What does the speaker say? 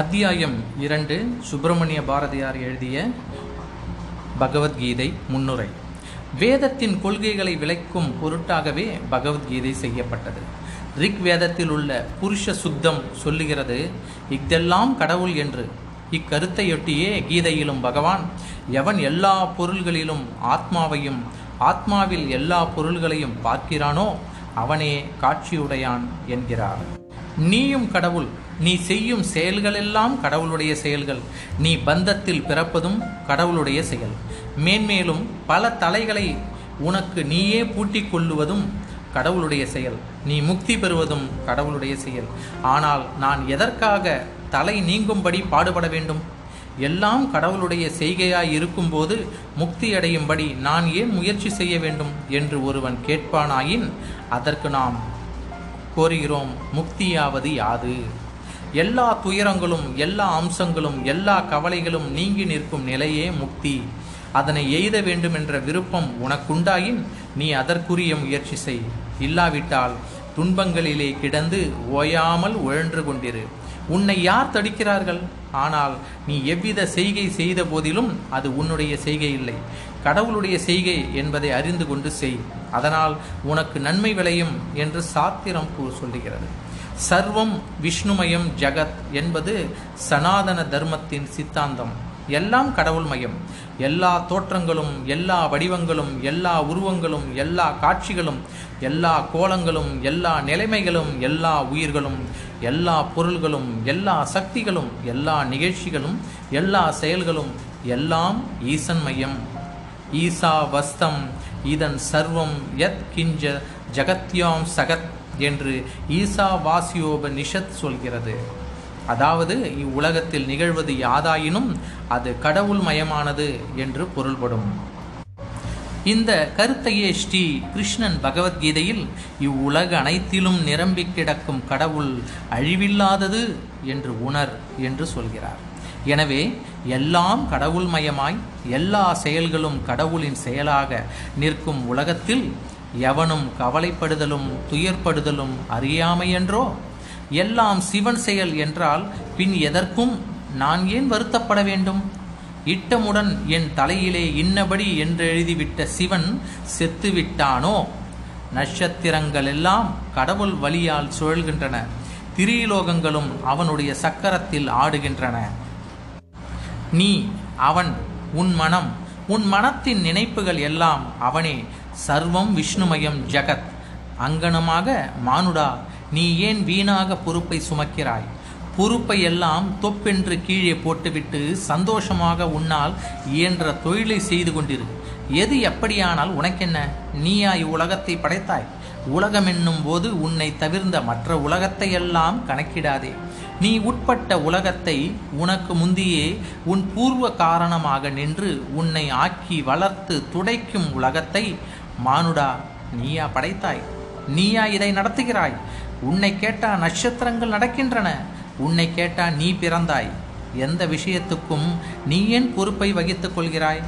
அத்தியாயம் இரண்டு சுப்பிரமணிய பாரதியார் எழுதிய பகவத்கீதை முன்னுரை. வேதத்தின் கொள்கைகளை விளக்கும் பொருட்டாகவே பகவத்கீதை செய்யப்பட்டது. ரிக் வேதத்தில் உள்ள புருஷ சுத்தம் சொல்லுகிறது இஃதெல்லாம் கடவுள் என்று. இக்கருத்தையொட்டியே கீதையிலும் பகவான் எவன் எல்லா பொருள்களிலும் ஆத்மாவையும் ஆத்மாவில் எல்லா பொருள்களையும் பார்க்கிறானோ அவனே காட்சியுடையான் என்கிறார். நீயும் கடவுள் நீ செய்யும் செயல்களெல்லாம் கடவுளுடைய செயல்கள். நீ பந்தத்தில் பிறப்பதும் கடவுளுடைய செயல். மேன்மேலும் பல தலைகளை உனக்கு நீயே பூட்டிக் கொள்ளுவதும் கடவுளுடைய செயல். நீ முக்தி பெறுவதும் கடவுளுடைய செயல். ஆனால் நான் எதற்காக தலை நீங்கும்படி பாடுபட வேண்டும்? எல்லாம் கடவுளுடைய செய்கையாய் இருக்கும்போது முக்தி அடையும்படி நான் ஏன் முயற்சி செய்ய வேண்டும் என்று ஒருவன் கேட்பானாயின் அதற்கு நாம் கோருகிறோம் முக்தியாவது யாது? எல்லா துயரங்களும் எல்லா அம்சங்களும் எல்லா கவலைகளும் நீங்கி நிற்கும் நிலையே முக்தி. அதனை எய்த வேண்டும் என்ற விருப்பம் உனக்குண்டாயின் நீ அதற்குரிய முயற்சி செய். இல்லாவிட்டால் துன்பங்களிலே கிடந்து ஓயாமல் உழன்று கொண்டிரு. உன்னை யார் தடுக்கிறார்கள்? ஆனால் நீ எவ்வித செய்கை செய்த போதிலும் அது உன்னுடைய செய்கை இல்லை. கடவுளுடைய செய்கை என்பதை அறிந்து கொண்டு செய். அதனால் உனக்கு நன்மை விளையும் என்று சாத்திரம் சொல்லுகிறது. சர்வம் விஷ்ணுமயம் ஜகத் என்பது சனாதன தர்மத்தின் சித்தாந்தம். எல்லாம் கடவுள் மயம். எல்லா தோற்றங்களும் எல்லா வடிவங்களும் எல்லா உருவங்களும் எல்லா காட்சிகளும் எல்லா கோலங்களும் எல்லா நிலைமைகளும் எல்லா உயிர்களும் எல்லா பொருள்களும் எல்லா சக்திகளும் எல்லா நிகழ்ச்சிகளும் எல்லா செயல்களும் எல்லாம் ஈசன் மையம். ஈசா வஸ்தம் இதன் சர்வம் யத் கிஞ்ச ஜகத்யாம் சகத். என்று ஈசா வாசியோப நிஷத் சொல்கிறது. அதாவது இவ்வுலகத்தில் நிகழ்வது யாதாயினும் அது கடவுள் மயமானது என்று பொருள்படும். இந்த கருத்தையே ஸ்ரீ கிருஷ்ணன் பகவத்கீதையில் இவ்வுலக அனைத்திலும் நிரம்பி கிடக்கும் கடவுள் அழிவில்லாதது என்று உணர் என்று சொல்கிறார். எனவே எல்லாம் கடவுள் மயமாய் எல்லா செயல்களும் கடவுளின் செயலாக நிற்கும் உலகத்தில் எவனும் கவலைப்படுதலும் துயர்படுதலும் அறியாமையென்றோ? எல்லாம் சிவன் செயல் என்றால் பின் எதற்கும் நான் ஏன் வருத்தப்பட வேண்டும்? இட்டமுடன் என் தலையிலே இன்னபடி என்று எழுதிவிட்ட சிவன் செத்துவிட்டானோ? நட்சத்திரங்கள் எல்லாம் கடவுள் வழியால் சுழல்கின்றன. திரிலோகங்களும் அவனுடைய சக்கரத்தில் ஆடுகின்றன. நீ அவன் உன் மனம் உன் மனத்தின் நினைப்புகள் எல்லாம் அவனே சர்வம் விஷ்ணுமயம் ஜகத். அங்கனமாக மானுடா நீ ஏன் வீணாக பொறுப்பை சுமக்கிறாய்? பொறுப்பை எல்லாம் தொப்பென்று கீழே போட்டுவிட்டு சந்தோஷமாக உன்னால் இயன்ற தொழிலை செய்து கொண்டிரு. எது எப்படியானால் உனக்கென்ன? நீயா இவ்வுலகத்தை படைத்தாய். உலகம் என்னும் போது உன்னை தவிர்ந்த மற்ற உலகத்தை எல்லாம் கணக்கிடாதே. நீ உட்பட்ட உலகத்தை உனக்கு முந்தியே உன் பூர்வ காரணமாக நின்று உன்னை ஆக்கி வளர்த்து துடைக்கும் உலகத்தை மானுடா நீயா படைத்தாய் நீயா இதை நடத்துகிறாய். உன்னை கேட்டா நட்சத்திரங்கள் நடக்கின்றன உன்னை கேட்டா நீ பிறந்தாய். எந்த விஷயத்துக்கும் நீ ஏன் பொறுப்பை வகித்துக் கொள்கிறாய்?